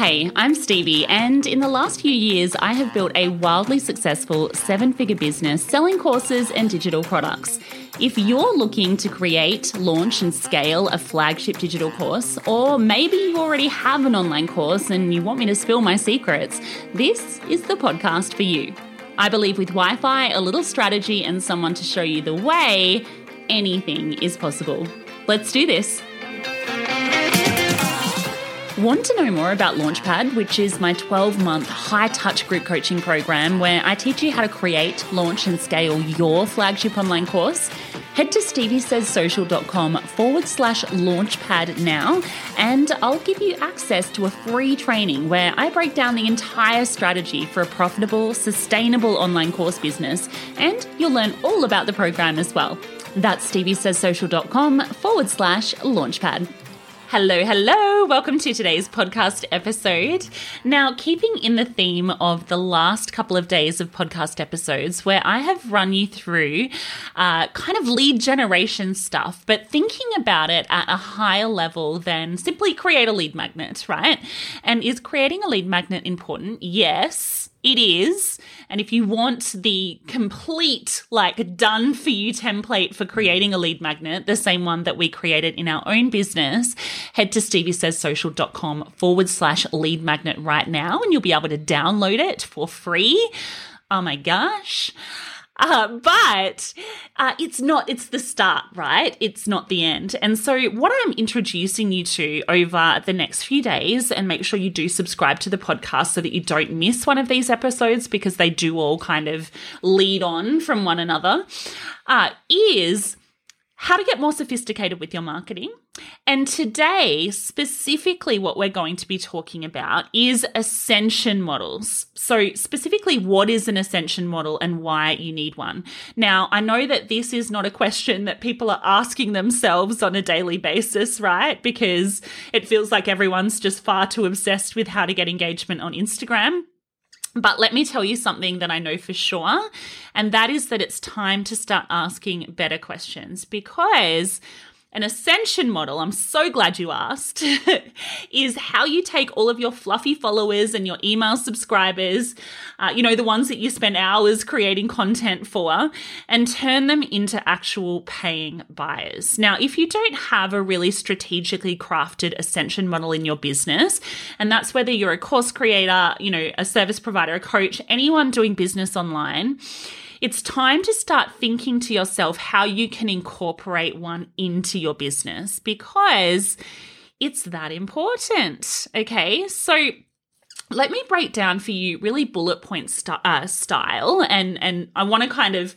Hey, I'm Stevie, and in the last few years, I have built a wildly successful seven figure business selling courses and digital products. If you're looking to create, launch, and scale a flagship digital course, or maybe you already have an online course and you want me to spill my secrets, this is the podcast for you. I believe with Wi Fi, a little strategy, and someone to show you the way, anything is possible. Let's do this. Want to know more about Launchpad, which is my 12 month high touch group coaching program where I teach you how to create, launch, and scale your flagship online course? Head to steviesaysocial.com forward slash launchpad now, and I'll give you access to a free training where I break down the entire strategy for a profitable, sustainable online course business, and you'll learn all about the program as well. That's steviesaysocial.com forward slash launchpad. Hello, hello. Welcome to today's podcast episode. Now, keeping in the theme of the last couple of days of podcast episodes, where I have run you through uh, kind of lead generation stuff, but thinking about it at a higher level than simply create a lead magnet, right? And is creating a lead magnet important? Yes it is. And if you want the complete, like, done for you template for creating a lead magnet, the same one that we created in our own business, head to steviesaysocial.com forward slash lead magnet right now and you'll be able to download it for free. Oh my gosh. Uh, but uh, it's not, it's the start, right? It's not the end. And so, what I'm introducing you to over the next few days, and make sure you do subscribe to the podcast so that you don't miss one of these episodes because they do all kind of lead on from one another, uh, is how to get more sophisticated with your marketing. And today, specifically, what we're going to be talking about is ascension models. So, specifically, what is an ascension model and why you need one? Now, I know that this is not a question that people are asking themselves on a daily basis, right? Because it feels like everyone's just far too obsessed with how to get engagement on Instagram. But let me tell you something that I know for sure, and that is that it's time to start asking better questions because an ascension model, I'm so glad you asked, is how you take all of your fluffy followers and your email subscribers, uh, you know, the ones that you spend hours creating content for, and turn them into actual paying buyers. Now, if you don't have a really strategically crafted ascension model in your business, and that's whether you're a course creator, you know, a service provider, a coach, anyone doing business online, it's time to start thinking to yourself how you can incorporate one into your business because it's that important. Okay. So, let me break down for you really bullet point st- uh, style and and I want to kind of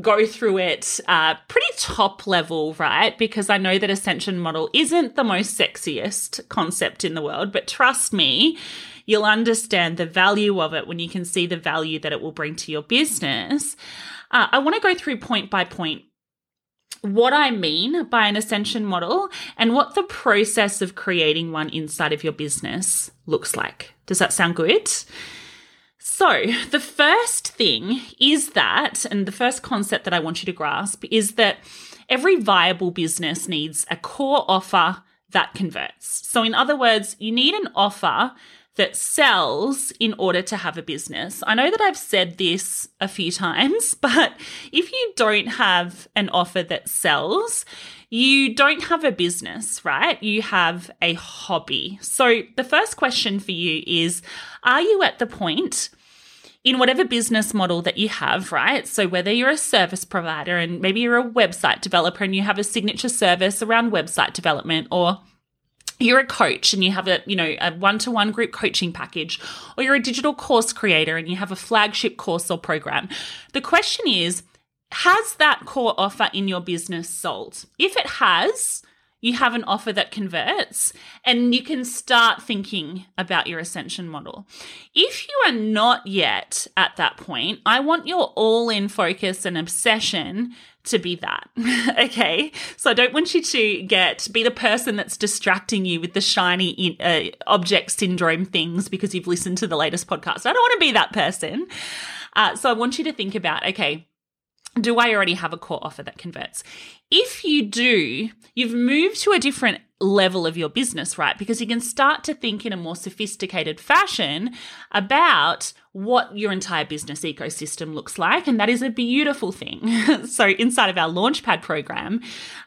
go through it uh, pretty top level, right? Because I know that ascension model isn't the most sexiest concept in the world, but trust me, you'll understand the value of it when you can see the value that it will bring to your business. Uh, I want to go through point by point what I mean by an ascension model and what the process of creating one inside of your business looks like. Does that sound good? So, the first thing is that, and the first concept that I want you to grasp is that every viable business needs a core offer that converts. So, in other words, you need an offer that sells in order to have a business. I know that I've said this a few times, but if you don't have an offer that sells, you don't have a business, right? You have a hobby. So the first question for you is Are you at the point? in whatever business model that you have, right? So, whether you're a service provider and maybe you're a website developer and you have a signature service around website development, or you're a coach and you have a you know a one-to-one group coaching package or you're a digital course creator and you have a flagship course or program the question is has that core offer in your business sold if it has you have an offer that converts and you can start thinking about your ascension model. If you are not yet at that point, I want your all in focus and obsession to be that. okay. So I don't want you to get, be the person that's distracting you with the shiny uh, object syndrome things because you've listened to the latest podcast. I don't want to be that person. Uh, so I want you to think about, okay, do I already have a core offer that converts? If you do, you've moved to a different level of your business, right? Because you can start to think in a more sophisticated fashion about what your entire business ecosystem looks like. And that is a beautiful thing. so, inside of our Launchpad program,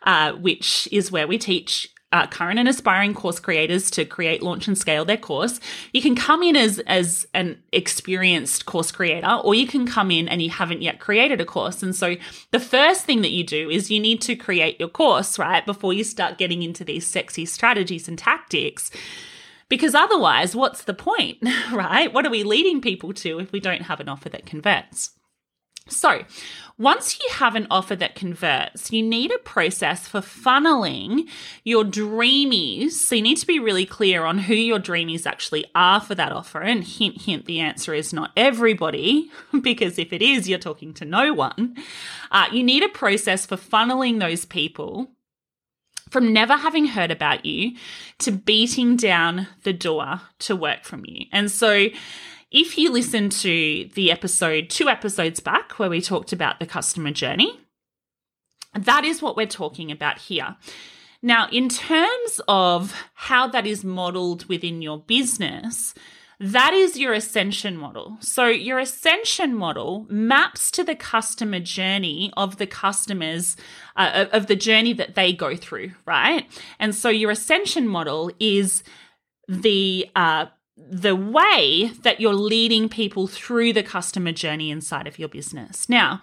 uh, which is where we teach uh, current and aspiring course creators to create, launch, and scale their course. You can come in as as an experienced course creator, or you can come in and you haven't yet created a course. And so, the first thing that you do is you need to create your course, right, before you start getting into these sexy strategies and tactics. Because otherwise, what's the point, right? What are we leading people to if we don't have an offer that converts? So, once you have an offer that converts, you need a process for funneling your dreamies. So, you need to be really clear on who your dreamies actually are for that offer. And hint, hint, the answer is not everybody, because if it is, you're talking to no one. Uh, you need a process for funneling those people from never having heard about you to beating down the door to work from you. And so, if you listen to the episode, two episodes back, where we talked about the customer journey, that is what we're talking about here. Now, in terms of how that is modeled within your business, that is your ascension model. So, your ascension model maps to the customer journey of the customers, uh, of the journey that they go through, right? And so, your ascension model is the uh, the way that you're leading people through the customer journey inside of your business. Now,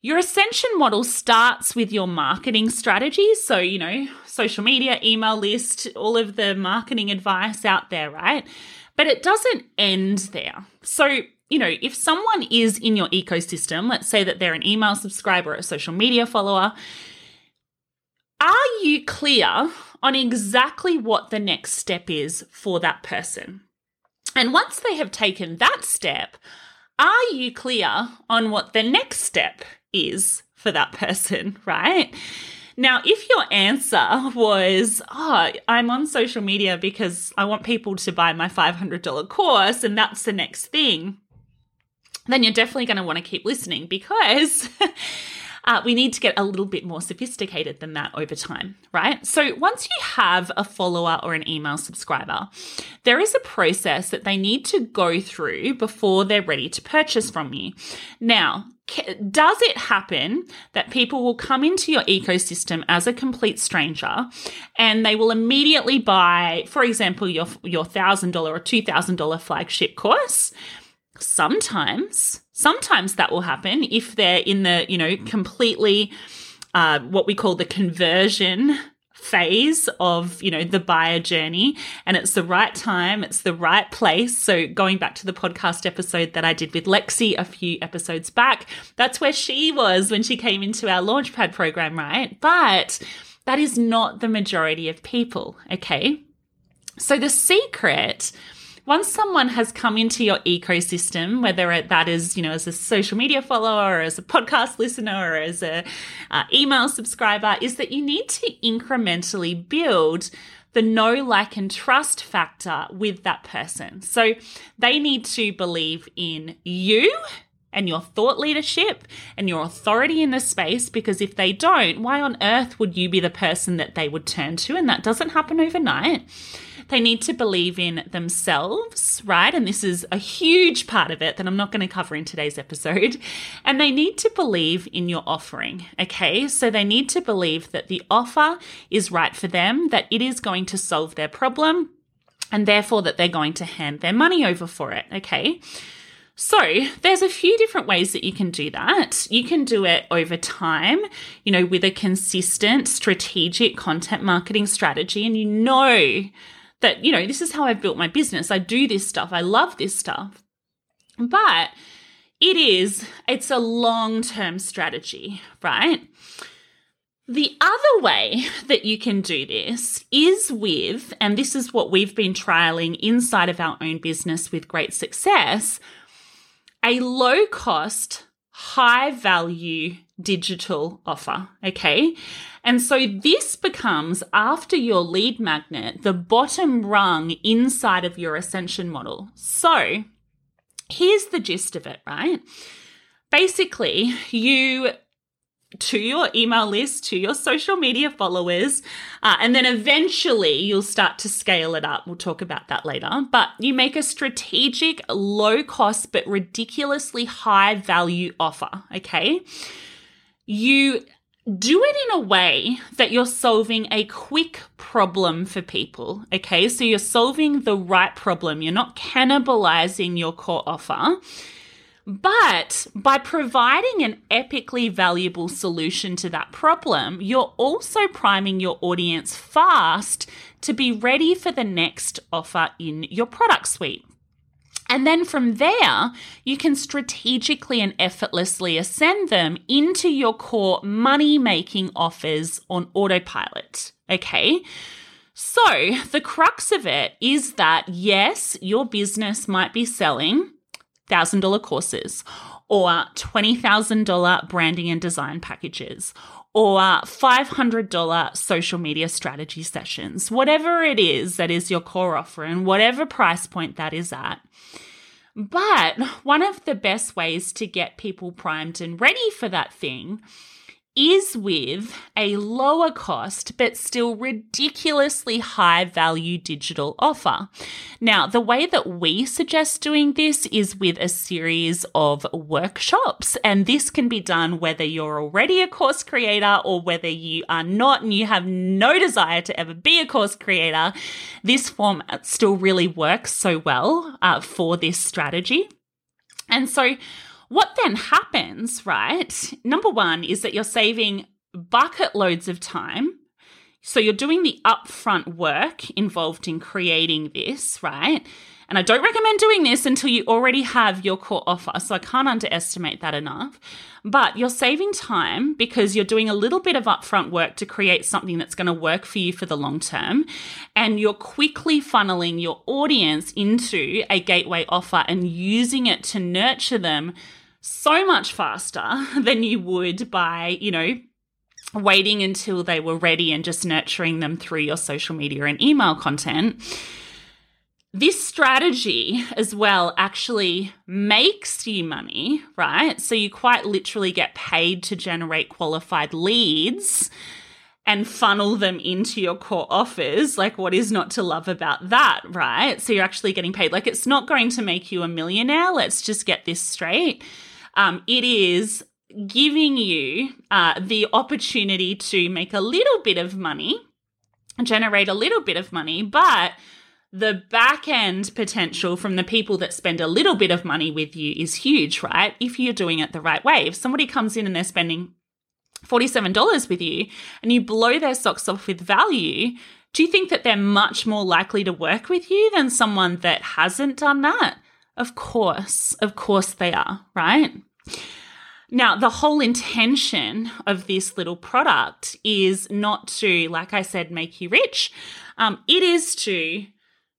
your ascension model starts with your marketing strategies. So, you know, social media, email list, all of the marketing advice out there, right? But it doesn't end there. So, you know, if someone is in your ecosystem, let's say that they're an email subscriber, a social media follower, are you clear on exactly what the next step is for that person. And once they have taken that step, are you clear on what the next step is for that person, right? Now, if your answer was, oh, I'm on social media because I want people to buy my $500 course and that's the next thing, then you're definitely going to want to keep listening because uh, we need to get a little bit more sophisticated than that over time, right? So once you have a follower or an email subscriber, there is a process that they need to go through before they're ready to purchase from you. Now, does it happen that people will come into your ecosystem as a complete stranger and they will immediately buy, for example, your, your $1,000 or $2,000 flagship course? Sometimes, sometimes that will happen if they're in the, you know, completely uh, what we call the conversion phase of, you know, the buyer journey and it's the right time, it's the right place. So going back to the podcast episode that I did with Lexi a few episodes back, that's where she was when she came into our Launchpad program, right? But that is not the majority of people, okay? So the secret once someone has come into your ecosystem, whether that is, you know, as a social media follower or as a podcast listener or as a uh, email subscriber, is that you need to incrementally build the know, like, and trust factor with that person. So they need to believe in you and your thought leadership and your authority in the space because if they don't, why on earth would you be the person that they would turn to? And that doesn't happen overnight. They need to believe in themselves, right? And this is a huge part of it that I'm not going to cover in today's episode. And they need to believe in your offering, okay? So they need to believe that the offer is right for them, that it is going to solve their problem, and therefore that they're going to hand their money over for it, okay? So, there's a few different ways that you can do that. You can do it over time, you know, with a consistent strategic content marketing strategy, and you know that, you know, this is how I've built my business. I do this stuff. I love this stuff. But it is, it's a long term strategy, right? The other way that you can do this is with, and this is what we've been trialing inside of our own business with great success, a low cost, high value digital offer. Okay. And so this becomes, after your lead magnet, the bottom rung inside of your ascension model. So here's the gist of it, right? Basically, you to your email list, to your social media followers, uh, and then eventually you'll start to scale it up. We'll talk about that later. But you make a strategic, low cost, but ridiculously high value offer, okay? You do it in a way that you're solving a quick problem for people. Okay, so you're solving the right problem. You're not cannibalizing your core offer. But by providing an epically valuable solution to that problem, you're also priming your audience fast to be ready for the next offer in your product suite. And then from there, you can strategically and effortlessly ascend them into your core money making offers on autopilot. Okay. So the crux of it is that yes, your business might be selling $1,000 courses or $20,000 branding and design packages or uh, $500 social media strategy sessions, whatever it is that is your core offer and whatever price point that is at. But one of the best ways to get people primed and ready for that thing is with a lower cost but still ridiculously high value digital offer. Now, the way that we suggest doing this is with a series of workshops, and this can be done whether you're already a course creator or whether you are not and you have no desire to ever be a course creator. This format still really works so well uh, for this strategy. And so, what then happens, right? Number one is that you're saving bucket loads of time. So you're doing the upfront work involved in creating this, right? And I don't recommend doing this until you already have your core offer. So I can't underestimate that enough. But you're saving time because you're doing a little bit of upfront work to create something that's going to work for you for the long term. And you're quickly funneling your audience into a gateway offer and using it to nurture them so much faster than you would by, you know, waiting until they were ready and just nurturing them through your social media and email content. This strategy as well actually makes you money, right? So you quite literally get paid to generate qualified leads and funnel them into your core offers. Like, what is not to love about that, right? So you're actually getting paid. Like, it's not going to make you a millionaire. Let's just get this straight um, it is giving you uh, the opportunity to make a little bit of money, generate a little bit of money, but the back end potential from the people that spend a little bit of money with you is huge, right? If you're doing it the right way. If somebody comes in and they're spending $47 with you and you blow their socks off with value, do you think that they're much more likely to work with you than someone that hasn't done that? Of course, of course they are, right? Now, the whole intention of this little product is not to, like I said, make you rich. Um, it is to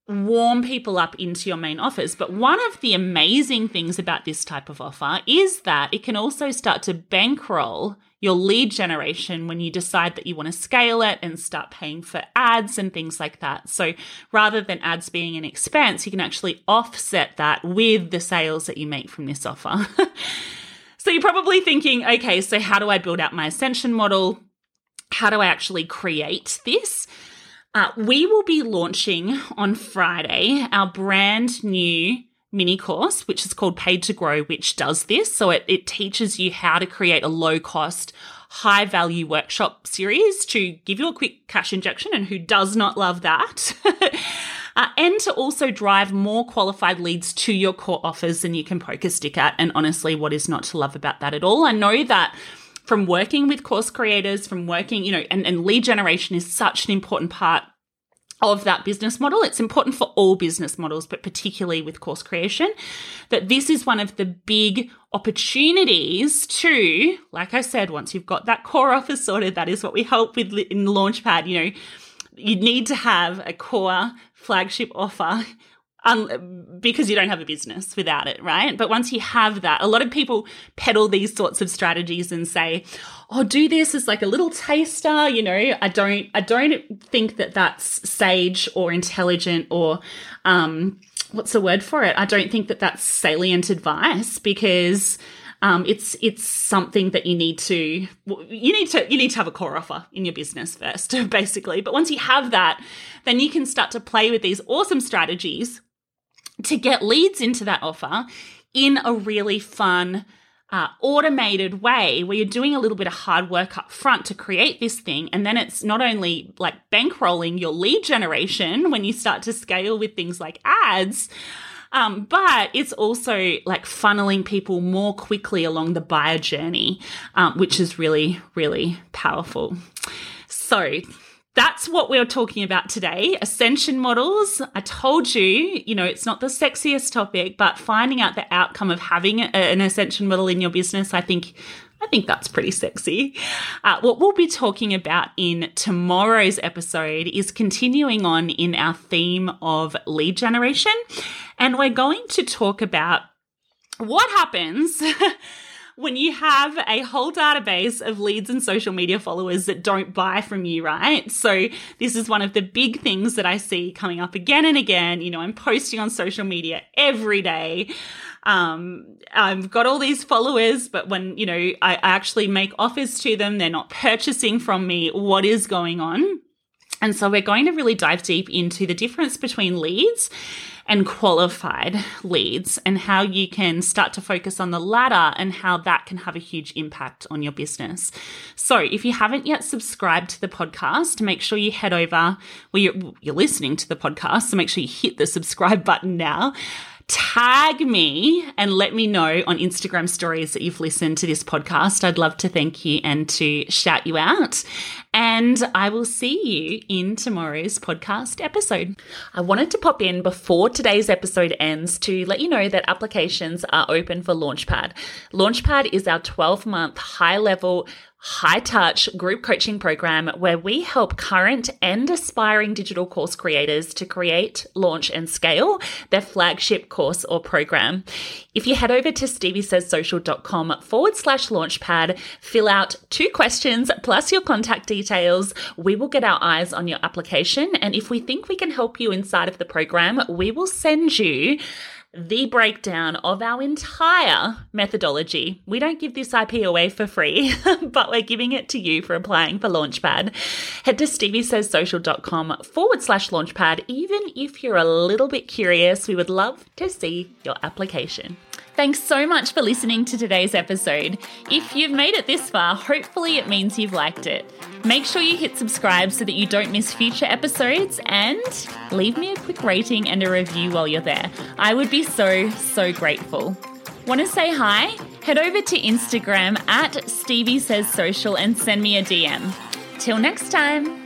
warm people up into your main offers. But one of the amazing things about this type of offer is that it can also start to bankroll your lead generation when you decide that you want to scale it and start paying for ads and things like that. So rather than ads being an expense, you can actually offset that with the sales that you make from this offer. so you're probably thinking, okay, so how do I build out my ascension model? How do I actually create this? Uh, we will be launching on Friday our brand new mini course, which is called Paid to Grow, which does this. So it, it teaches you how to create a low cost, high value workshop series to give you a quick cash injection. And who does not love that? uh, and to also drive more qualified leads to your core offers than you can poke a stick at. And honestly, what is not to love about that at all? I know that from working with course creators, from working, you know, and, and lead generation is such an important part of that business model. It's important for all business models, but particularly with course creation, that this is one of the big opportunities to, like I said, once you've got that core offer sorted, that is what we help with in Launchpad. You know, you need to have a core flagship offer because you don't have a business without it, right? But once you have that, a lot of people peddle these sorts of strategies and say, "Oh, do this as like a little taster." You know, I don't, I don't think that that's sage or intelligent or, um, what's the word for it? I don't think that that's salient advice because. Um, it's it's something that you need to you need to you need to have a core offer in your business first, basically. But once you have that, then you can start to play with these awesome strategies to get leads into that offer in a really fun, uh, automated way where you're doing a little bit of hard work up front to create this thing. And then it's not only like bankrolling your lead generation when you start to scale with things like ads, um, but it's also like funneling people more quickly along the buyer journey, um, which is really, really powerful. So, that's what we're talking about today ascension models. I told you, you know, it's not the sexiest topic, but finding out the outcome of having a, an ascension model in your business, I think. I think that's pretty sexy. Uh, what we'll be talking about in tomorrow's episode is continuing on in our theme of lead generation. And we're going to talk about what happens when you have a whole database of leads and social media followers that don't buy from you, right? So this is one of the big things that I see coming up again and again. You know, I'm posting on social media every day. Um, I've got all these followers, but when, you know, I actually make offers to them, they're not purchasing from me. What is going on? And so we're going to really dive deep into the difference between leads and qualified leads and how you can start to focus on the latter and how that can have a huge impact on your business. So, if you haven't yet subscribed to the podcast, make sure you head over, well, you're, you're listening to the podcast, so make sure you hit the subscribe button now tag me and let me know on Instagram stories that you've listened to this podcast. I'd love to thank you and to shout you out. And I will see you in tomorrow's podcast episode. I wanted to pop in before today's episode ends to let you know that applications are open for Launchpad. Launchpad is our 12 month high level high touch group coaching program where we help current and aspiring digital course creators to create, launch, and scale their flagship course or program. If you head over to steviesaysocial.com forward slash launchpad, fill out two questions plus your contact details, we will get our eyes on your application. And if we think we can help you inside of the program, we will send you the breakdown of our entire methodology. We don't give this IP away for free, but we're giving it to you for applying for Launchpad. Head to steviesaysocial.com forward slash launchpad. Even if you're a little bit curious, we would love to see your application. Thanks so much for listening to today's episode. If you've made it this far, hopefully it means you've liked it. Make sure you hit subscribe so that you don't miss future episodes and leave me a quick rating and a review while you're there. I would be so, so grateful. Want to say hi? Head over to Instagram at Stevie Says Social and send me a DM. Till next time.